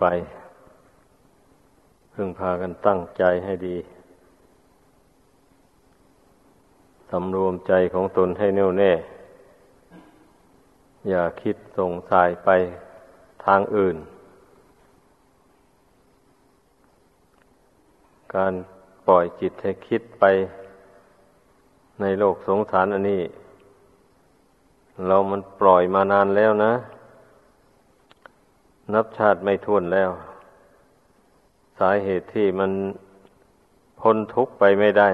ไปพึงพากันตั้งใจให้ดีสำรวมใจของตนให้แน่วแน่ อย่าคิดส่งสายไปทางอื่น การปล่อยจิตให้คิดไปในโลกสงสารอันนี้ เรามันปล่อยมานานแล้วนะ นับชาติไม่ท้วนแล้ว สาเหตุที่มันพ้นทุกข์ไปไม่ได้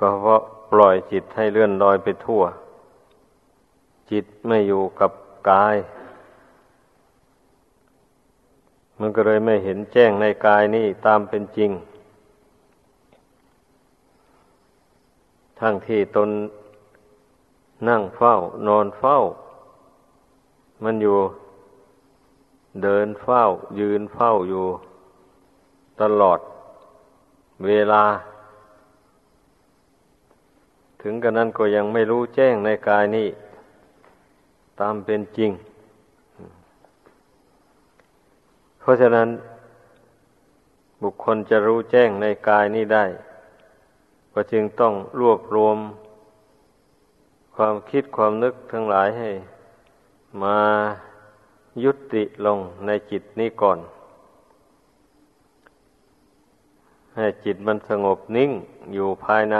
ก็เพราะปล่อยจิตให้เลื่อนลอยไปทั่ว จิตไม่อยู่กับกาย มันก็เลยไม่เห็นแจ้งในกายนี่ตามเป็นจริง ทั้งที่ตนนั่งเฝ้านอนเฝ้า มันอยู่ เดินเฝ้ายืนเฝ้าอยู่ตลอดเวลา ถึงกระนั้นก็ยังไม่รู้แจ้งในกายนี้ ตามเป็นจริง เพราะฉะนั้น บุคคลจะรู้แจ้งในกายนี้ได้ ก็จึงต้องรวบรวม ความคิดความนึกทั้งหลายให้ มา ยุติลงในจิตนี้ก่อน ให้จิตมันสงบนิ่งอยู่ภายใน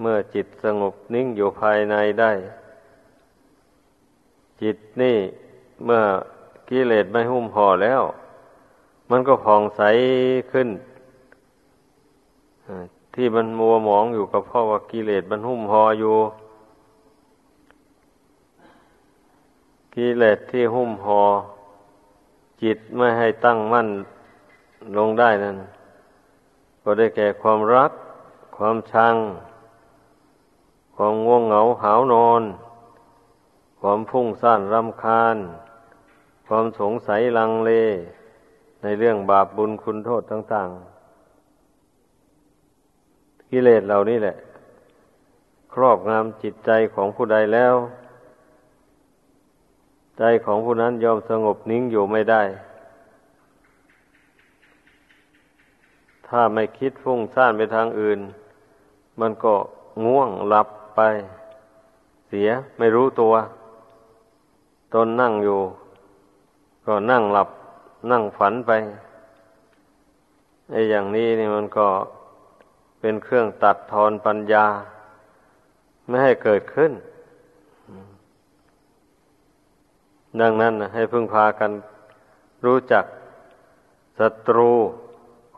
เมื่อจิตสงบนิ่งอยู่ภายในได้ จิตนี่เมื่อกิเลสไม่หุ้มห่อแล้ว มันก็ผ่องใสขึ้นที่มันมัวหมองอยู่ก็เพราะว่ากิเลสมันหุ้มห่ออยู่ กิเลสที่หุ้มหอ่อจิตไม่ให้ตั้งมั่นลงได้นั้น ก็ได้แก่ความรัก ความชัง ความง่วงเหงาหาวนอน ความพุ่งซ่านรำคาญ ความสงสัยลังเล ในเรื่องบาปบุญคุณโทษต่าง ๆ กิเลสเหล่านี้แหละ ครอบงำจิตใจของผู้ใดแล้ว ใจของผู้นั้นยอมสงบนิ่งอยู่ไม่ได้ ถ้าไม่คิดฟุ้งซ่านไปทางอื่น มันก็ง่วงหลับไป เสียไม่รู้ตัว ตนนั่งอยู่ ก็นั่งหลับ นั่งฝันไปไอ้อย่างนี้นี่มันก็เป็นเครื่องตัดทอนปัญญา ไม่ให้เกิดขึ้น ดังนั้นให้พึ่งพากันรู้จักศัตรู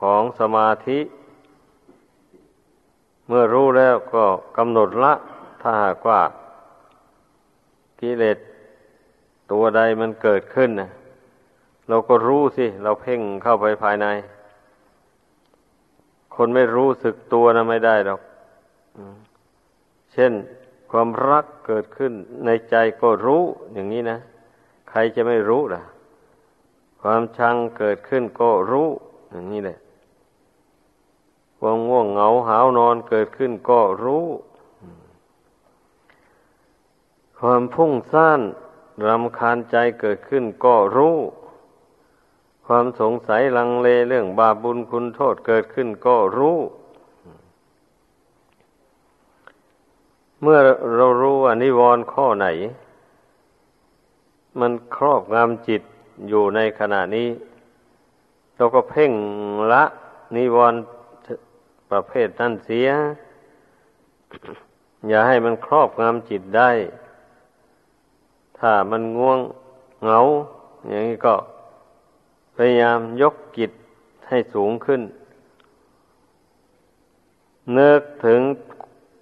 ของสมาธิ เมื่อรู้แล้วก็กำหนดละ ถ้าหากว่ากิเลสตัวใดมันเกิดขึ้นนะเราก็รู้สิ เราเพ่งเข้าไปภายใน คนไม่รู้สึกตัวนะไม่ได้หรอกเช่นความรักเกิดขึ้นในใจก็รู้อย่างนี้นะ ครจะไม่รู้ล่ะ ความชังเกิดขึ้นก็รู้อย่างนี้แหละความง่วงเหงาหาวนอนเกิดขึ้นก็รู้ ความพุ่งซ่านรำคาญใจเกิดขึ้นก็รู้ ความสงสัยลังเลเรื่องบาปบุญคุณโทษเกิดขึ้นก็รู้ เมื่อเรารู้ว่านิวรณ์ข้อไหน มันครอบงำจิตอยู่ในขณะนี้ เราก็เพ่งละนิวรณ์ประเภทนั้นเสีย อย่าให้มันครอบงำจิตได้ ถ้ามันง่วงเหงา อย่างนี้ก็พยายามยกจิตให้สูงขึ้นเนึกถึง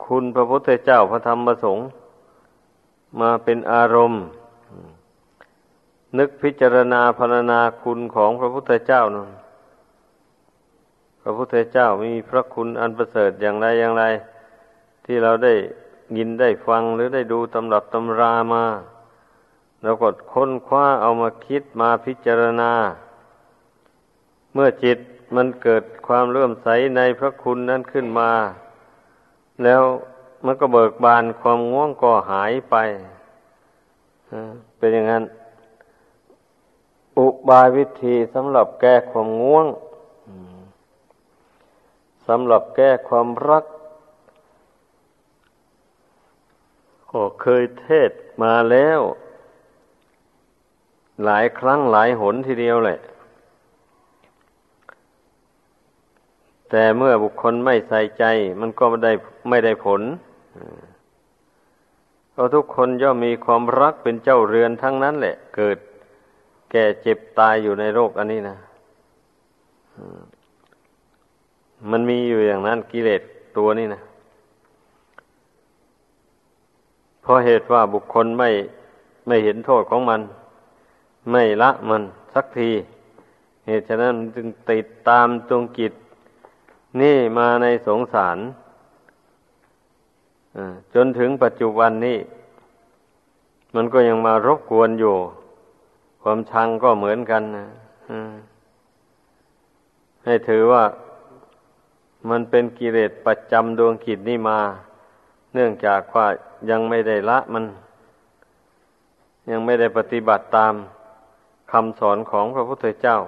คุณพระพุทธเจ้าพระธรรมประสงค์มาเป็นอารมณ์ นึกพิจารณาพรรณนาคุณของพระพุทธเจ้านะพระพุทธเจ้ามีพระคุณอันประเสริฐอย่างไรอย่างไร ที่เราได้ยินได้ฟังหรือได้ดูตำรับตำรามาเราก็ค้นคว้าเอามาคิดมาพิจารณา เมื่อจิตมันเกิดความเลื่อมใสในพระคุณนั้นขึ้นมา แล้วมันก็เบิกบานความง่วงก็หายไปเป็นอย่างนั้น อุบายวิธีสำหรับแก้ความง่วงสำหรับแก้ความรักก็เคยเทศมาแล้ว หลายครั้งหลายหนทีเดียวแหละ แต่เมื่อบุคคลไม่ใส่ใจ มันก็ไม่ได้ไม่ได้ผลเพราะทุกคนย่อมมีความรักเป็นเจ้าเรือนทั้งนั้นแหละ เกิด แก่เจ็บตายอยู่ในโลกอันนี้นะมันมีอยู่อย่างนั้นกิเลสตัวนี้นะเพราะเหตุว่าบุคคลไม่ไม่เห็นโทษของมัน ไม่ละมันสักที เหตุฉะนั้นจึงติดตามจงกิจ นี่มาในสงสารจนถึงปัจจุบันนี้ มันก็ยังมารบกวนอยู่ ความชังก็เหมือนกันนะให้ถือว่ามันเป็นกิเลสประจำดวงกิจนี่มา เนื่องจากว่ายังไม่ได้ละมัน ยังไม่ได้ปฏิบัติตามคำสอนของพระพุทธเจ้า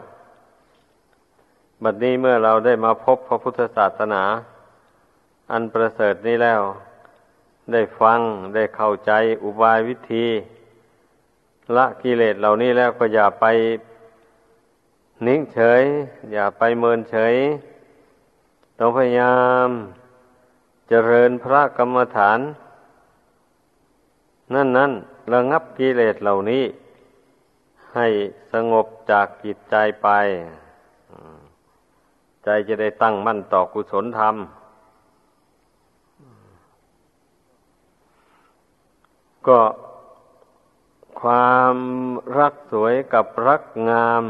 บัดนี้เมื่อเราได้มาพบพระพุทธศาสนา อันประเสริฐนี้แล้ว ได้ฟังได้เข้าใจอุบายวิธี ละกิเลสเหล่านี้แล้วก็อย่าไปนิ่งเฉย อย่าไปเมินเฉย ต้องพยายามเจริญพระกรรมฐาน นั่นนั่นระงับกิเลสเหล่านี้ ให้สงบจากจิตใจไป ใจจะได้ตั้งมั่นต่อกุศลธรรม ก็ ความรักสวยกับรักงาม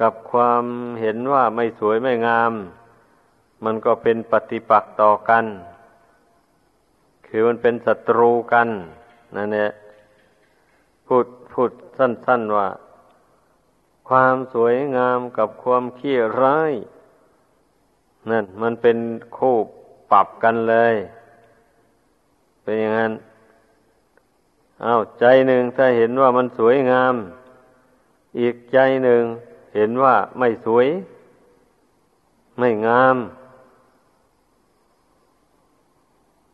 กับความเห็นว่าไม่สวยไม่งาม มันก็เป็นปฏิปักษ์ต่อกัน คือมันเป็นศัตรูกันนั่นแหละพูดพูดสั้น ๆว่า ความสวยงามกับความขี้ร้ายนั่นมันเป็นคู่ปรับกันเลย เป็นอย่างนั้น อา้าวใจหนึ่งถ้าเห็นว่ามันสวยงาม อีกใจหนึ่งเห็นว่าไม่สวย ไม่งาม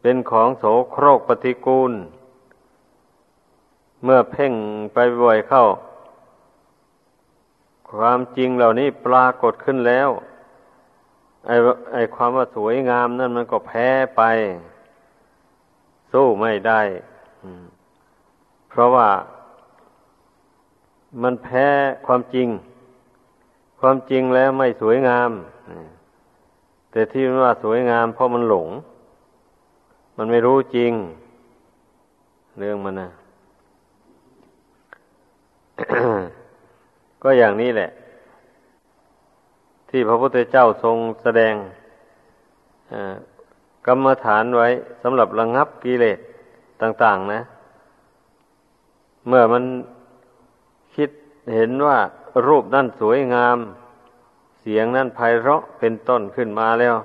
เป็นของโสโครกปฏิกูล เมื่อเพ่งไปบ่อยเข้า ความจริงเหล่านี้ปรากฏขึ้นแล้ว ไอ้ไอ้ความว่าสวยงามนั่นมันก็แพ้ไป สู้ไม่ได้ เพราะว่ามันแพ้ความจริง ความจริงแล้วไม่สวยงาม แต่ที่มันว่าสวยงามเพราะมันหลง มันไม่รู้จริง เรื่องมันนะก็อย่างนี้แหละ ที่พระพุทธเจ้าทรงแสดงกรรมฐานไว้สำหรับระงับกิเลสต่าง ๆ นะ เมื่อมันคิดเห็นว่ารูปนั่นสวยงาม เสียงนั่นไพเราะเป็นต้นขึ้นมาแล้ว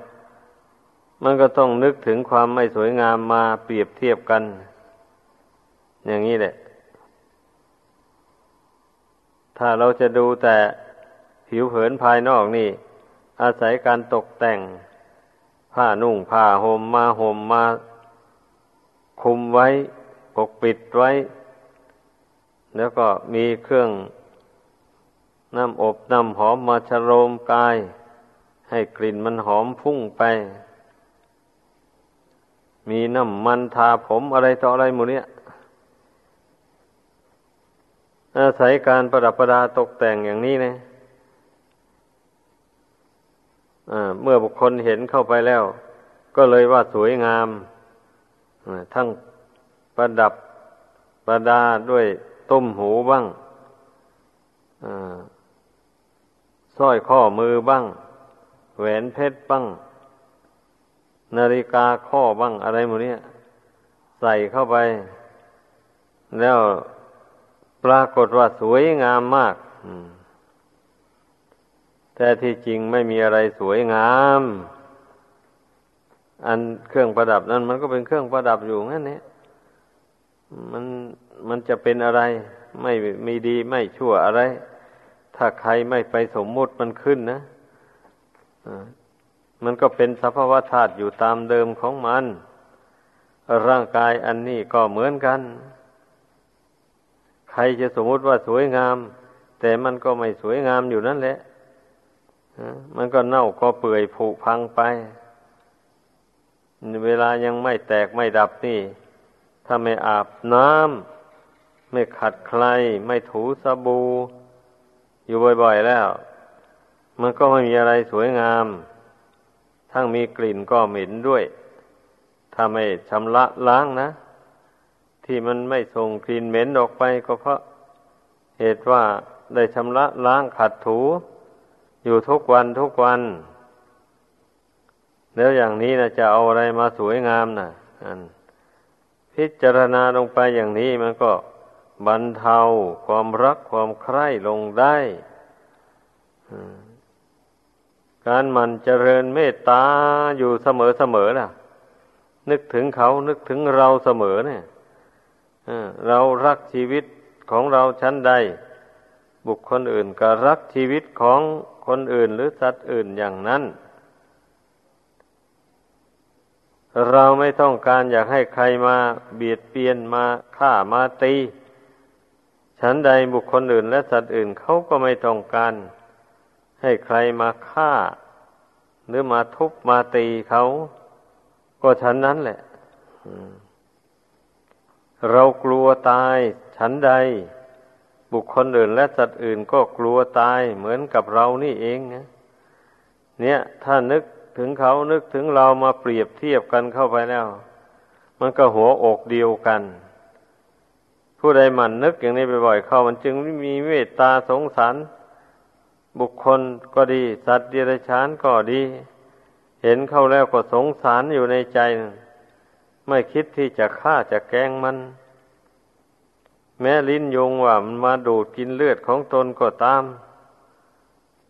มันก็ต้องนึกถึงความไม่สวยงามมาเปรียบเทียบกัน อย่างนี้แหละ ถ้าเราจะดูแต่ผิวเผินภายนอกนี่ อาศัยการตกแต่ง ผ้านุ่งผ้าห่มมาห่มมา คุมไว้ ปกปิดไว้ แล้วก็มีเครื่องน้ำอบน้ำหอมมาชโรมกาย ให้กลิ่นมันหอมพุ่งไป มีน้ำมันทาผมอะไรต่ออะไรหมดเนี่ยอาศัยการประดับประดาตกแต่งอย่างนี้นะเมื่อบุคคลเห็นเข้าไปแล้ว ก็เลยว่าสวยงาม ทั้งประดับประดาด้วย ต้มหูบ้างสร้อยข้อมือบ้าง แหวนเพชรบ้าง นาฬิกาข้อบ้างอะไรหมดเนี้ยใส่เข้าไป แล้วปรากฏว่าสวยงามมากแต่ที่จริงไม่มีอะไรสวยงาม อันเครื่องประดับนั้น มันก็เป็นเครื่องประดับอยู่งั้นเนี่ยมัน มันจะเป็นอะไร ไม่มีดีไม่ชั่วอะไร ถ้าใครไม่ไปสมมุติมันขึ้นนะมันก็เป็นสภาวะธาตุอยู่ตามเดิมของมัน ร่างกายอันนี้ก็เหมือนกัน ใครจะสมมุติว่าสวยงาม แต่มันก็ไม่สวยงามอยู่นั่นแหละมันก็เน่าก็เปื่อยผุพังไป เวลายังไม่แตกไม่ดับนี่ ถ้าไม่อาบน้ำ ไม่ขัดใคร ไม่ถูสบู่อยู่บ่อยๆแล้ว มันก็ไม่มีอะไรสวยงาม ทั้งมีกลิ่นก็เหม็นด้วย ถ้าไม่ชำระล้างนะ ที่มันไม่ส่งกลิ่นเหม็นออกไปก็เพราะ เหตุว่าได้ชำระล้างขัดถู อยู่ทุกวันทุกวัน แล้วอย่างนี้นะจะเอาอะไรมาสวยงามนะอันพิจารณาลงไปอย่างนี้มันก็ บรรเทาความรักความใคร่ลงได้การมันเจริญเมตตาอยู่เสมอเสมอน่ะ นึกถึงเขานึกถึงเราเสมอเนี่ยเรารักชีวิตของเราชั้นใด บุคคลอื่นก็รักชีวิตของคนอื่นหรือสัตว์อื่นอย่างนั้น เราไม่ต้องการอยากให้ใครมาเบียดเบียนมาฆ่ามาตี ฉันใดบุคคลอื่นและสัตว์อื่นเขาก็ไม่ต้องการ ให้ใครมาฆ่า หรือมาทุบมาตีเขา ก็ฉันนั้นแหละเรากลัวตาย ฉันใด บุคคลอื่นและสัตว์อื่นก็กลัวตายเหมือนกับเรานี่เองนะเนี่ย ถ้านึกถึงเขานึกถึงเรามาเปรียบเทียบกันเข้าไปแล้ว มันก็หัวอกเดียวกัน ผู้ใดหมั่นนึกอย่างนี้บ่อยๆเข้ามันจึงมีเมตตาสงสาร บุคคลก็ดี สัตว์เดรัจฉานก็ดี เห็นเข้าแล้วก็สงสารอยู่ในใจ ไม่คิดที่จะฆ่าจะแกล้งมัน แม้ลิ้นยุงว่ามันมาดูดกินเลือดของตนก็ตาม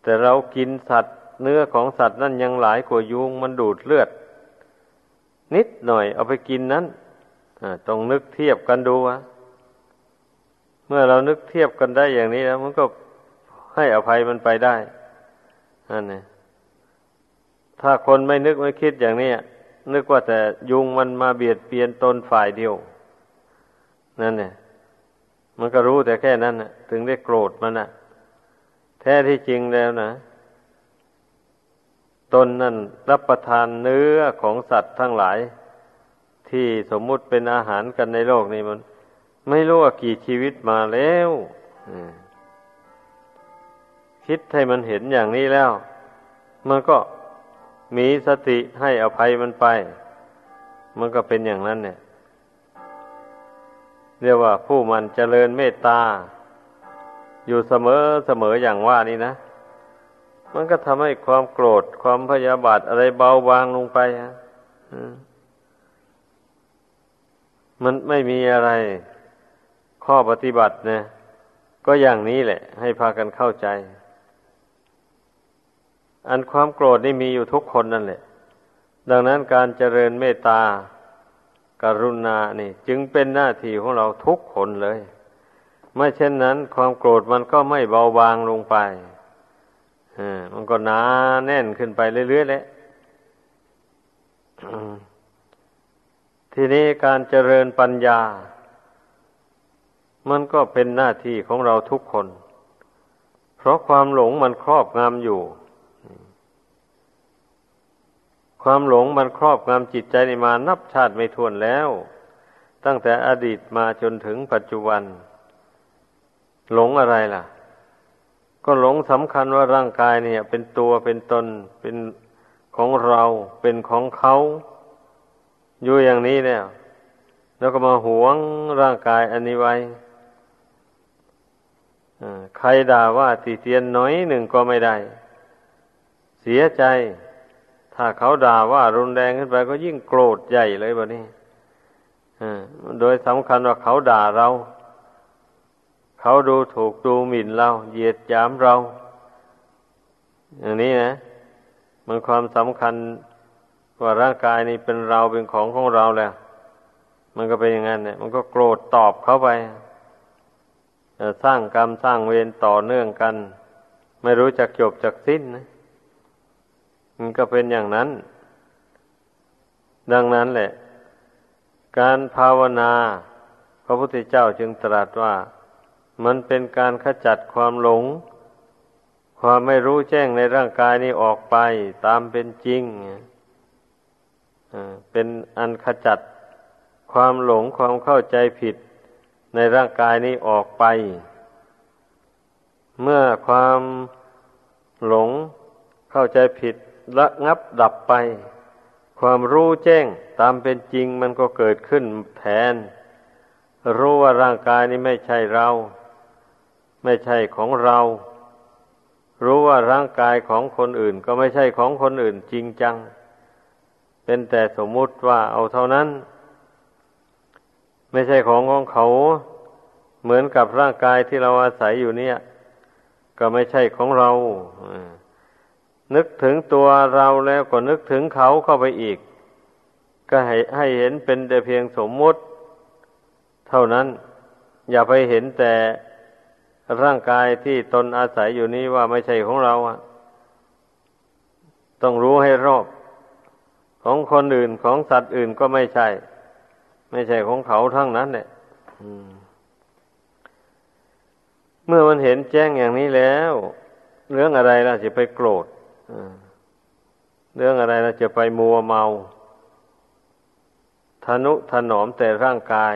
แต่เรากินสัตว์เนื้อของสัตว์นั่นยังหลายกว่ายุงมันดูดเลือด นิดหน่อยเอาไปกินนั้นต้องนึกเทียบกันดูวะ มื่อเรานึกเทียบกันได้อย่างนี้แล้วมันก็ให้อภัยมันไปได้นั่นเองถ้าคนไม่นึกไม่คิดอย่างนี้นึกว่าแต่ยุงมันมาเบียดเบียนตนฝ่ายเดียว นั่นเนี่ยมันก็รู้แต่แค่นั้นนะถึงได้โกรธมันนะแท้ที่จริงแล้วนะตนนั่นรับประทานเนื้อของสัตว์ทั้งหลาย ที่สมมุติเป็นอาหารกันในโลกนี้มัน ไม่รู้ว่ากี่ชีวิตมาแล้วคิดให้มันเห็นอย่างนี้แล้ว มันก็มีสติให้อภัยมันไป มันก็เป็นอย่างนั้นเนี่ย เรียกว่าผู้มันเจริญเมตตา อยู่เสมอเสมออย่างว่านี่นะ มันก็ทำให้ความโกรธความพยาบาทอะไรเบาบางลงไปฮะมันไม่มีอะไร ข้อปฏิบัตินี่ยก็อย่างนี้แหละ ให้พากันเข้าใจ อันความโกรธนี่มีอยู่ทุกคนนั่นแหละ ดังนั้นการเจริญเมตตากรุณานี่ จึงเป็นหน้าที่ของเราทุกคนเลยไม่เช่นนั้น ความโกรธมันก็ไม่เบาบางลงไปมันก็หนาแน่นขึ้นไปเรื่อยๆแหละทีนี้การเจริญปัญญา มันก็เป็นหน้าที่ของเราทุกคน เพราะความหลงมันครอบงำอยู่ ความหลงมันครอบงำจิตใจในมานับชาติไม่ถ้วนแล้ว ตั้งแต่อดีตมาจนถึงปัจจุบัน หลงอะไรล่ะ ก็หลงสำคัญว่าร่างกายเนี่ย เป็นตัวเป็นตนเป็นของเราเป็นของเขาอยู่อย่างนี้เนี่ยแล้วก็มาหวงร่างกายอันนี้ไว้ ใครด่าว่าตีเตียนน้อยหนึ่งก็ไม่ได้ เสียใจ ถ้าเขาด่าว่ารุนแรงขึ้นไปก็ยิ่งโกรธใหญ่เลยแบบนี้โดยสำคัญว่าเขาด่าเรา เขาดูถูกดูหมิ่นเราเหยียดหยามเรา อย่างนี้นะ มันความสำคัญว่าร่างกายนี้เป็นเราเป็นของของเราแล้ว มันก็เป็นอย่างนั้นเนี่ย มันก็โกรธตอบเขาไปไป สร้างกรรมสร้างเวรต่อเนื่องกัน ไม่รู้จักจบจักสิ้นนะมันก็เป็นอย่างนั้น ดังนั้นแหละ การภาวนา พระพุทธเจ้าจึงตรัสว่า มันเป็นการขจัดความหลง ความไม่รู้แจ้งในร่างกายนี้ออกไปตามเป็นจริงเป็นอันขจัดความหลงความเข้าใจผิด ในร่างกายนี้ออกไป เมื่อความหลงเข้าใจผิดละงับดับไป ความรู้แจ้งตามเป็นจริงมันก็เกิดขึ้นแทน รู้ว่าร่างกายนี้ไม่ใช่เรา ไม่ใช่ของเรา รู้ว่าร่างกายของคนอื่น ก็ไม่ใช่ของคนอื่นจริงจัง เป็นแต่สมมุติว่าเอาเท่านั้น ไม่ใช่ของของเขา เหมือนกับร่างกายที่เราอาศัยอยู่เนี่ย ก็ไม่ใช่ของเรานึกถึงตัวเราแล้วก็นึกถึงเขาเข้าไปอีก ก็ให้ให้เห็นเป็นแต่เพียงสมมุติ เท่านั้น อย่าไปเห็นแต่ร่างกายที่ตนอาศัยอยู่นี้ว่าไม่ใช่ของเราอะต้องรู้ให้รอบ ของคนอื่นของสัตว์อื่นก็ไม่ใช่ ไม่ใช่ของเขาทั้งนั้นเนี่ยเมื่อมันเห็นแจ้งอย่างนี้แล้ว เรื่องอะไรล่ะจะไปโกรธเรื่องอะไรล่ะจะไปมัวเมาทนุถนอมแต่ร่างกาย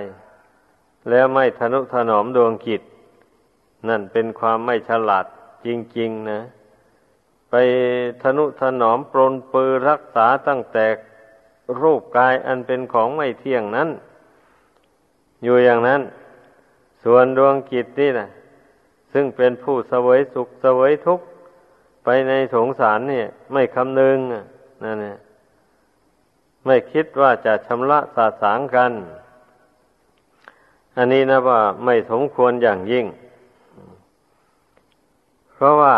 แล้วไม่ทนุถนอมดวงจิต นั่นเป็นความไม่ฉลาดจริง ๆ นะ ไปทนุถนอมปรนปือรักษาตั้งแต่ รูปกายอันเป็นของไม่เที่ยงนั้น อยู่อย่างนั้น ส่วนดวงจิตนี่นะซึ่งเป็นผู้เสวยสุขเสวยทุกข์ไปในสงสารเนี่ย ไม่คำนึงนั่นเนี่ยไม่คิดว่าจะชำระสาสางกัน อันนี้นะว่าไม่สมควรอย่างยิ่ง เพราะว่า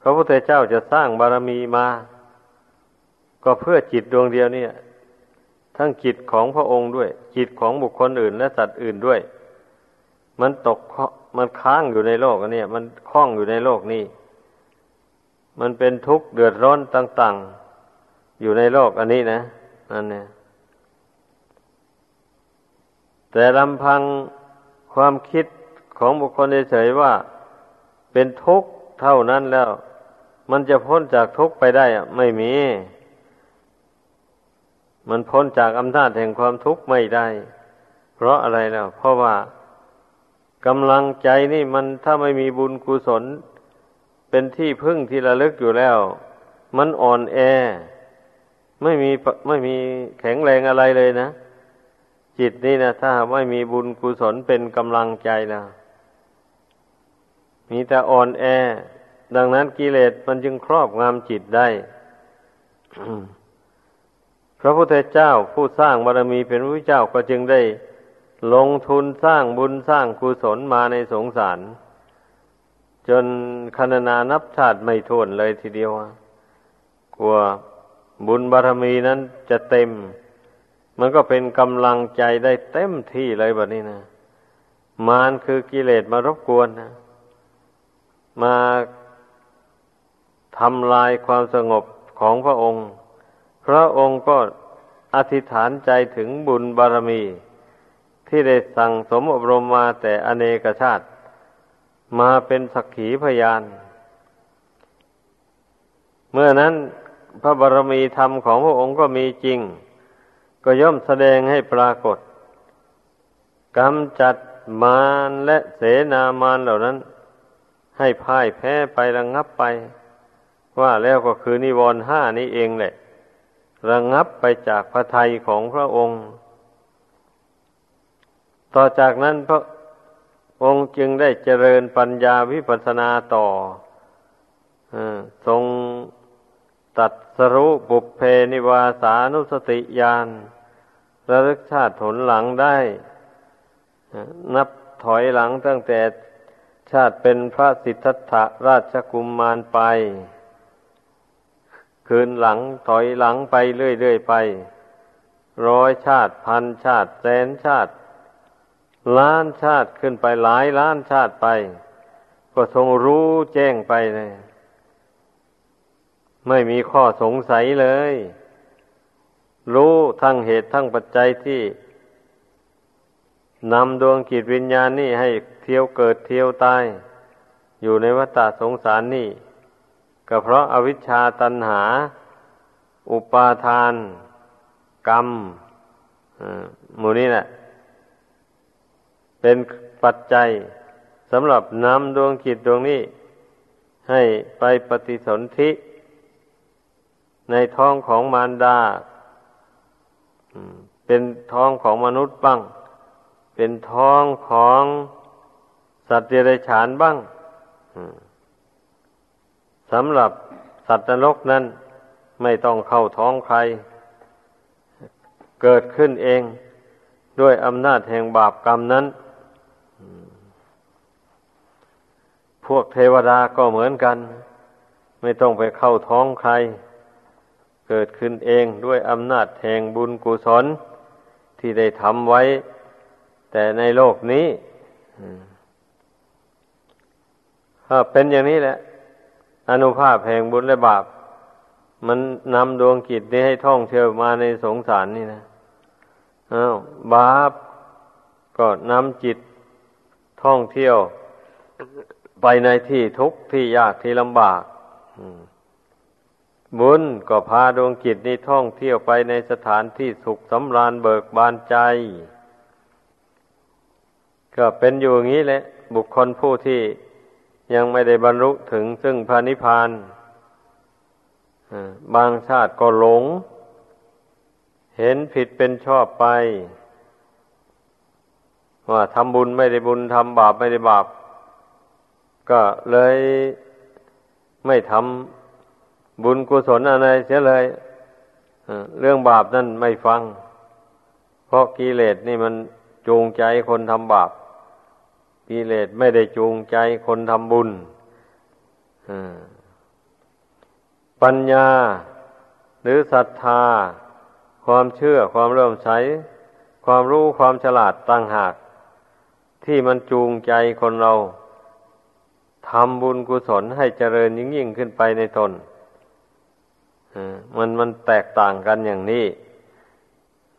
พระพุทธเจ้าจะสร้างบารมีมา ก็เพื่อจิตดวงเดียวนี่ทั้งจิตของพระองค์ด้วย จิตของบุคคลอื่น และสัตว์อื่นด้วย มันตกมันค้างอยู่ในโลกอันนี้มันคล้องอยู่ในโลกนี้ มันเป็นทุกข์เดือดร้อนต่าง ๆ อยู่ในโลกอันนี้นะนั่นเนี่ยแต่ลำพังความคิดของบุคคลเฉยๆว่า เป็นทุกข์เท่านั้นแล้ว มันจะพ้นจากทุกข์ไปได้อะไม่มี มันพ้นจากอำนาจแห่งความทุกข์ไม่ได้ เพราะอะไรแล้ว เพราะว่ากำลังใจนี่มันถ้าไม่มีบุญกุศล เป็นที่พึ่งที่ระลึกอยู่แล้ว มันอ่อนแอ ไม่มีไม่มีแข็งแรงอะไรเลยนะ จิตนี่นะถ้าไม่มีบุญกุศลเป็นกำลังใจแล้วมีแต่อ่อนแอ ดังนั้นกิเลสมันจึงครอบงำจิตได้ พระพุทธเจ้าผู้สร้างบารมีเป็นพระเจ้าก็จึงได้ลงทุนสร้างบุญสร้างกุศลมาในสงสาร จนคณนานับชาติไม่ทวนเลยทีเดียวกลัวบุญบารมีนั้นจะเต็ม มันก็เป็นกำลังใจได้เต็มที่เลยแบบนี้นะ มารคือกิเลสมารบกวนนะมาทำลายความสงบของพระองค์ ระองค์ก็อธิษฐานใจถึงบุญบารมี ที่ได้สั่งสมอบรมมาแต่อเนกชาติ มาเป็นสักขีพยาน เมื่อนั้นพระบารมีธรรมของพระองค์ก็มีจริง ก็ย่อมแสดงให้ปรากฏกำจัดมารและเสนามารเหล่านั้น ให้พ่ายแพ้ไประงงับไป ว่าแล้วก็คือนิวรณ์ห้านี้เองแหละ ระงับไปจากพระทัยของพระองค์ ต่อจากนั้นพระองค์จึงได้เจริญปัญญาวิปัสสนาต่อทรงตัดสรุปุเพนิวาสานุสติญาณระลึกชาติผลหลังได้ นับถอยหลังตั้งแต่ชาติเป็นพระสิทธัตถราชกุมมารไป คืนหลังถอยหลังไปเรื่อยๆไป ร้อยชาติพันชาติแสนชาติ ล้านชาติขึ้นไปหลายล้านชาติไป ก็ทรงรู้แจ้งไปเลย ไม่มีข้อสงสัยเลย รู้ทั้งเหตุทั้งปัจจัยที่นำดวงกิจวิญญาณนี่ให้เที่ยวเกิดเที่ยวตาย อยู่ในวัฏสงสารนี่ ก็เพราะอาวิชชาตันหา อุปาทาน กรรมหมู่นี้แหละเป็นปัจจัยสำหรับนำดวงจิตดวงนี้ ให้ไปปฏิสนธิ ในท้องของมารดาเป็นท้องของมนุษย์บ้าง เป็นท้องของสัตว์เดรัจฉานบ้าง สำหรับสัตว์นรกนั้นไม่ต้องเข้าท้องใคร เกิดขึ้นเองด้วยอำนาจแห่งบาปกรรมนั้น พวกเทวดาก็เหมือนกัน ไม่ต้องไปเข้าท้องใคร เกิดขึ้นเองด้วยอำนาจแห่งบุญกุศลที่ได้ทำไว้ แต่ในโลกนี้ถ้าเป็นอย่างนี้แหละ อนุภาพแห่งบุญและบาป มันนำดวงกิจนี้ให้ท่องเที่ยวมาในสงสารนี่นะอ้าวบาปก็นำจิตท่องเที่ยวไปในที่ทุกข์ที่ยากที่ลำบากบุญก็พาดวงจิตนี้ท่องเที่ยวไปในสถานที่สุขสำราญเบิกบานใจ ก็เป็นอยู่อย่างนี้แหละ บุคคลผู้ที่ ยังไม่ได้บรรลุถึงซึ่งพระนิพพานบางชาติก็หลง เห็นผิดเป็นชอบไป ว่าทำบุญไม่ได้บุญทำบาปไม่ได้บาป ก็เลยไม่ทำบุญกุศลอะไรเสียเลยเรื่องบาปนั่นไม่ฟัง เพราะกิเลสนี่มันจูงใจคนทำบาป กิเลสไม่ได้จูงใจคนทำบุญปัญญาหรือศรัทธา ความเชื่อความเริ่มใช้ความรู้ความฉลาดต่างหาก ที่มันจูงใจคนเราทำบุญกุศลให้เจริญยิ่งยิ่งขึ้นไปในตนมันมันแตกต่างกันอย่างนี้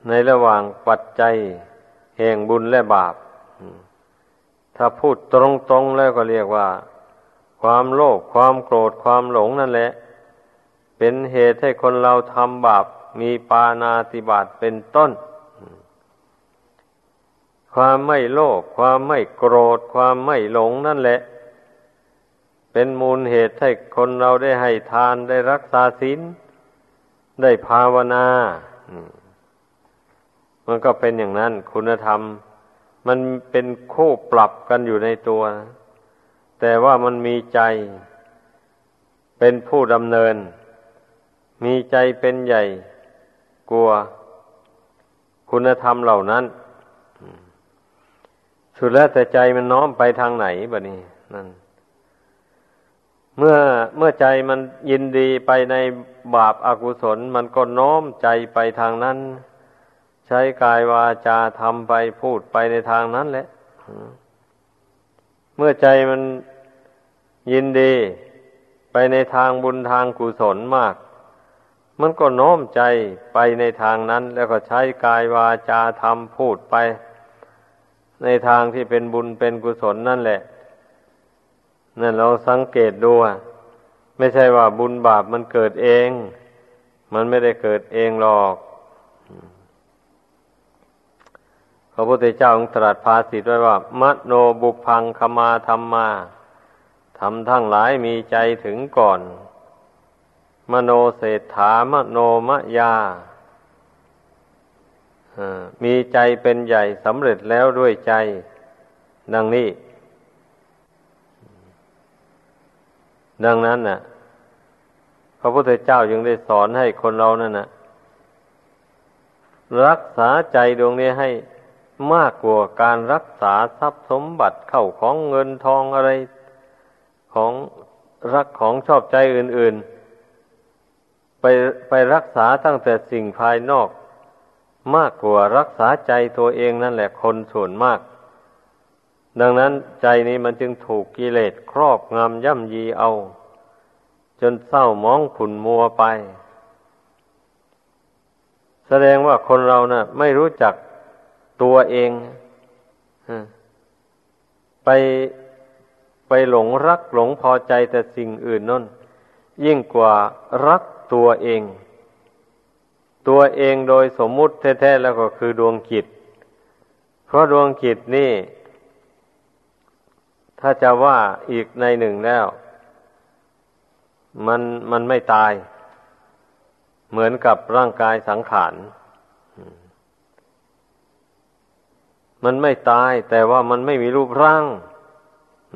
ในระหว่างปัจจัยแห่งบุญและบาป ถ้าพูดตรงๆแล้วก็เรียกว่า ความโลภความโกรธความหลงนั่นแหละ เป็นเหตุให้คนเราทำบาปมีปานาติบาตเป็นต้น ความไม่โลภความไม่โกรธ ความไม่หลงนั่นแหละ เป็นมูลเหตุให้คนเราได้ให้ทานได้รักษาศีลได้ภาวนา มันก็เป็นอย่างนั้นคุณธรรม มันเป็นคู่ปรับกันอยู่ในตัว แต่ว่ามันมีใจเป็นผู้ดำเนิน มีใจเป็นใหญ่กลัวคุณธรรมเหล่านั้น สุดแล้วแต่ใจมันน้อมไปทางไหนบะนี้นั่น เมื่อเมื่อใจมันยินดีไปในบาปอากุศล มันก็น้อมใจไปทางนั้น ช้กายวาจาทำไปพูดไปในทางนั้นแหละเมื่อใจมันยินดี ไปในทางบุญทางกุศลมาก มันก็โน้มใจไปในทางนั้น แล้วก็ใช้กายวาจาทำพูดไป ในทางที่เป็นบุญเป็นกุศลนั่นแหละนั่นเราสังเกตดูไม่ใช่ว่าบุญบาปมันเกิดเอง มันไม่ได้เกิดเองหรอกพ ระพุทธเจ้าตรัสภาษิตไว้ว่า มโนบุพังคมาธรรมาทำทั้งหลายมีใจถึงก่อน มโนเศรษฐามโนมยามีใจเป็นใหญ่สำเร็จแล้วด้วยใจ ดังนี้ ดังนั้นน่ะ พระพุทธเจ้ายังได้สอนให้คนเรานั่นน่ะ รักษาใจดวงนี้ให้ มากกว่าการรักษาทรัพย์สมบัติเข้าของเงินทองอะไรของรักของชอบใจอื่น ๆ ไปไปรักษาตั้งแต่สิ่งภายนอก มากกว่ารักษาใจตัวเองนั่นแหละคนส่วนมาก ดังนั้นใจนี้มันจึงถูกกิเลสครอบงำย่ำยีเอา จนเศร้ามองขุนมัวไป แสดงว่าคนเรานะ่ะ ไม่รู้จัก ตัวเองไปไปหลงรักหลงพอใจแต่สิ่งอื่นนั่นยิ่งกว่ารักตัวเอง ตัวเองโดยสมมุติแท้ๆแล้วก็คือดวงจิต เพราะดวงจิตนี่ ถ้าจะว่าอีกในหนึ่งแล้ว มันมันไม่ตาย เหมือนกับร่างกายสังขาร มันไม่ตาย แต่ว่ามันไม่มีรูปร่าง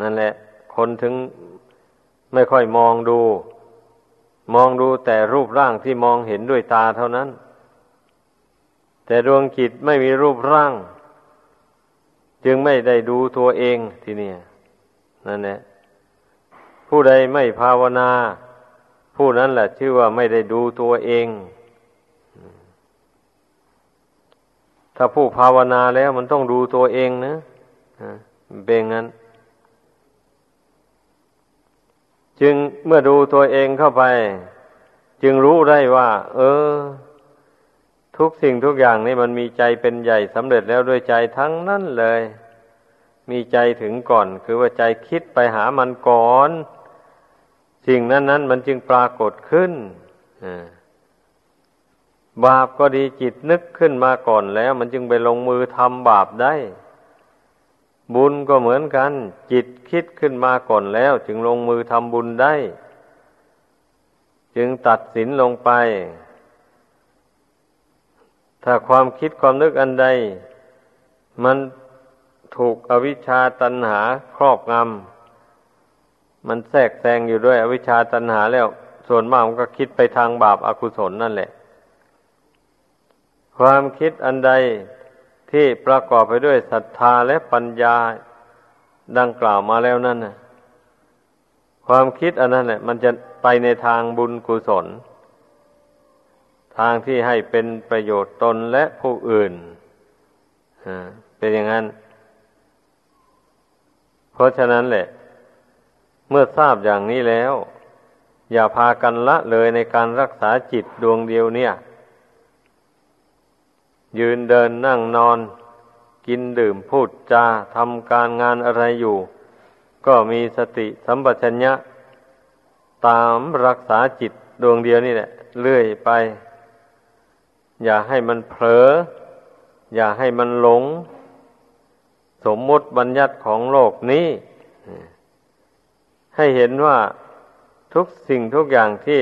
นั่นแหละ คนถึงไม่ค่อยมองดู มองดูแต่รูปร่างที่มองเห็นด้วยตาเท่านั้น แต่ดวงจิตไม่มีรูปร่าง จึงไม่ได้ดูตัวเองทีนี้นั่นแหละผู้ใดไม่ภาวนา ผู้นั้นแหละชื่อว่าไม่ได้ดูตัวเอง ถ้าผู้ภาวนาแล้วมันต้องดูตัวเองนะเป็นงั้น จึงเมื่อดูตัวเองเข้าไป จึงรู้ได้ว่า เออ ทุกสิ่งทุกอย่างนี่มันมีใจเป็นใหญ่สำเร็จแล้วด้วยใจทั้งนั้นเลย มีใจถึงก่อน คือว่าใจคิดไปหามันก่อน สิ่งนั้นนั้นมันจึงปรากฏขึ้นอ่า บาปก็ดีจิตนึกขึ้นมาก่อนแล้ว มันจึงไปลงมือทำบาปได้ บุญก็เหมือนกัน จิตคิดขึ้นมาก่อนแล้ว จึงลงมือทำบุญได้ จึงตัดสินลงไป ถ้าความคิดความนึกอันใด มันถูกอวิชชาตันหาครอบงำมันแทรกแซงอยู่ด้วยอวิชชาตันหาแล้ว ส่วนมากมันก็คิดไปทางบาปอากุศลนั่นแหละ ความคิดอันใดที่ประกอบไปด้วยศรัทธาและปัญญาดังกล่าวมาแล้วนั่นนะความคิดอันนั้นแหละมันจะไปในทางบุญกุศล ทางที่ให้เป็นประโยชน์ตนและผู้อื่นเป็นอย่างนั้น เพราะฉะนั้นแหละ เมื่อทราบอย่างนี้แล้ว อย่าพากันละเลยในการรักษาจิตดวงเดียวเนี่ย ยืนเดินนั่งนอน กินดื่มพูดจาทำการงานอะไรอยู่ ก็มีสติสัมปชัญญะ ตามรักษาจิตดวงเดียวนี่แหละ เลื่อยไป อย่าให้มันเผลอ อย่าให้มันหลง สมมติบัญญัติของโลกนี้ ให้เห็นว่าทุกสิ่งทุกอย่างที่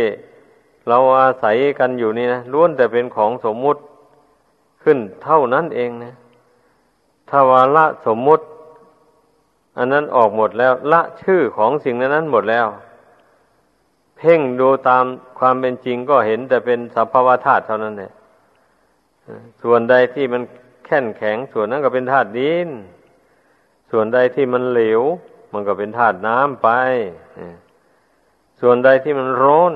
เราอาศัยกันอยู่นี่นะล้วนแต่เป็นของสมมุติ ขึ้นเท่านั้นเองนะถ้าวาละสมมุติ อันนั้นออกหมดแล้ว ละชื่อของสิ่งนั้นนั้นหมดแล้ว เพ่งดูตามความเป็นจริงก็เห็นแต่เป็นสภาวะธาตุเท่านั้นแหละส่วนใดที่มันแข็งแข็ง ส่วนนั้นก็เป็นธาตุดิน ส่วนใดที่มันเหลว มันก็เป็นธาตุน้ำไป ส่วนใดที่มันร้อน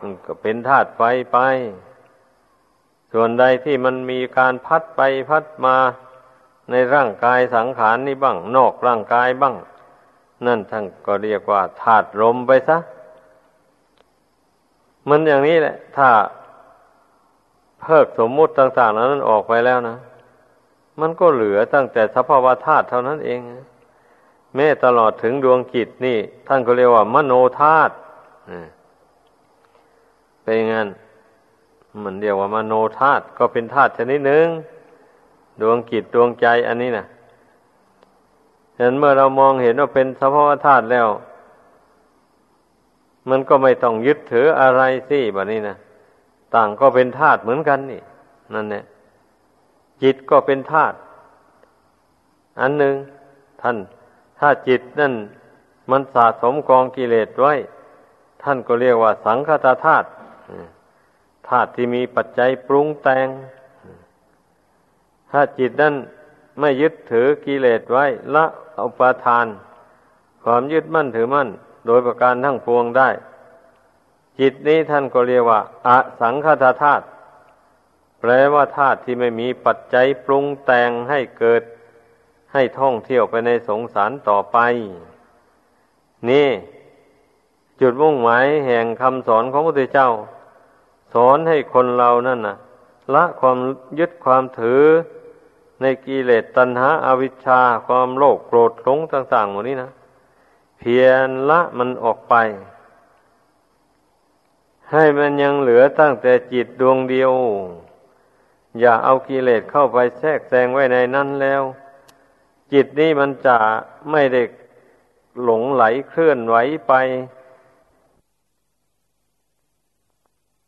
มันก็เป็นธาตุไฟไป ส่วนใดที่มันมีการพัดไปพัดมาในร่างกายสังขารนี้บ้าง นอกร่างกายบ้าง นั่นท่านก็เรียกว่าธาตุลมไปซะ มันอย่างนี้แหละ ถ้าเพิกสมมุติต่างๆนั้นออกไปแล้วนะ มันก็เหลือตั้งแต่สภาวะธาตุเท่านั้นเอง แม้ตลอดถึงดวงจิตนี่ ท่านก็เรียกว่ามโนธาตุเป็นงั้น มันเรียกว่ามโนธาตุก็เป็นธาตุชนิดหนึ่งดวงกิจดวงใจอันนี้นะเห็นเมื่อเรามองเห็นว่าเป็นสภาวธาตุแล้ว มันก็ไม่ต้องยึดถืออะไรสิแบบนี้นะต่างก็เป็นธาตุเหมือนกันนี่ นั่นเนี่ยจิตก็เป็นธาตุอันหนึ่งท่าน ถ้าจิตนั่นมันสะสมกองกิเลสไว้ ท่านก็เรียกว่าสังคตธาตุ ธาตุที่มีปัจจัยปรุงแต่ง ถ้าจิตนั้นไม่ยึดถือกิเลสไว้ละอุปาทาน ความยึดมั่นถือมั่น โดยประการทั้งปวงได้ จิตนี้ท่านก็เรียกว่าอสังคตธาตุแปลว่าธาตุที่ไม่มีปัจจัยปรุงแต่งให้เกิด ให้ท่องเที่ยวไปในสงสารต่อไป นี่ จุดมุ่งหมายแห่งคำสอนของพระพุทธเจ้า สอนให้คนเรานั่นนะละความยึดความถือในกิเลสตัณหาอาวิชชาความโลภโกรธหลงต่างๆหมดนี้นะเพียรละมันออกไป ให้มันยังเหลือตั้งแต่จิตดวงเดียว อย่าเอากิเลสเข้าไปแทรกแซงไว้ในนั้นแล้ว จิตนี้มันจะไม่ได้หลงไหลเคลื่อนไหวไป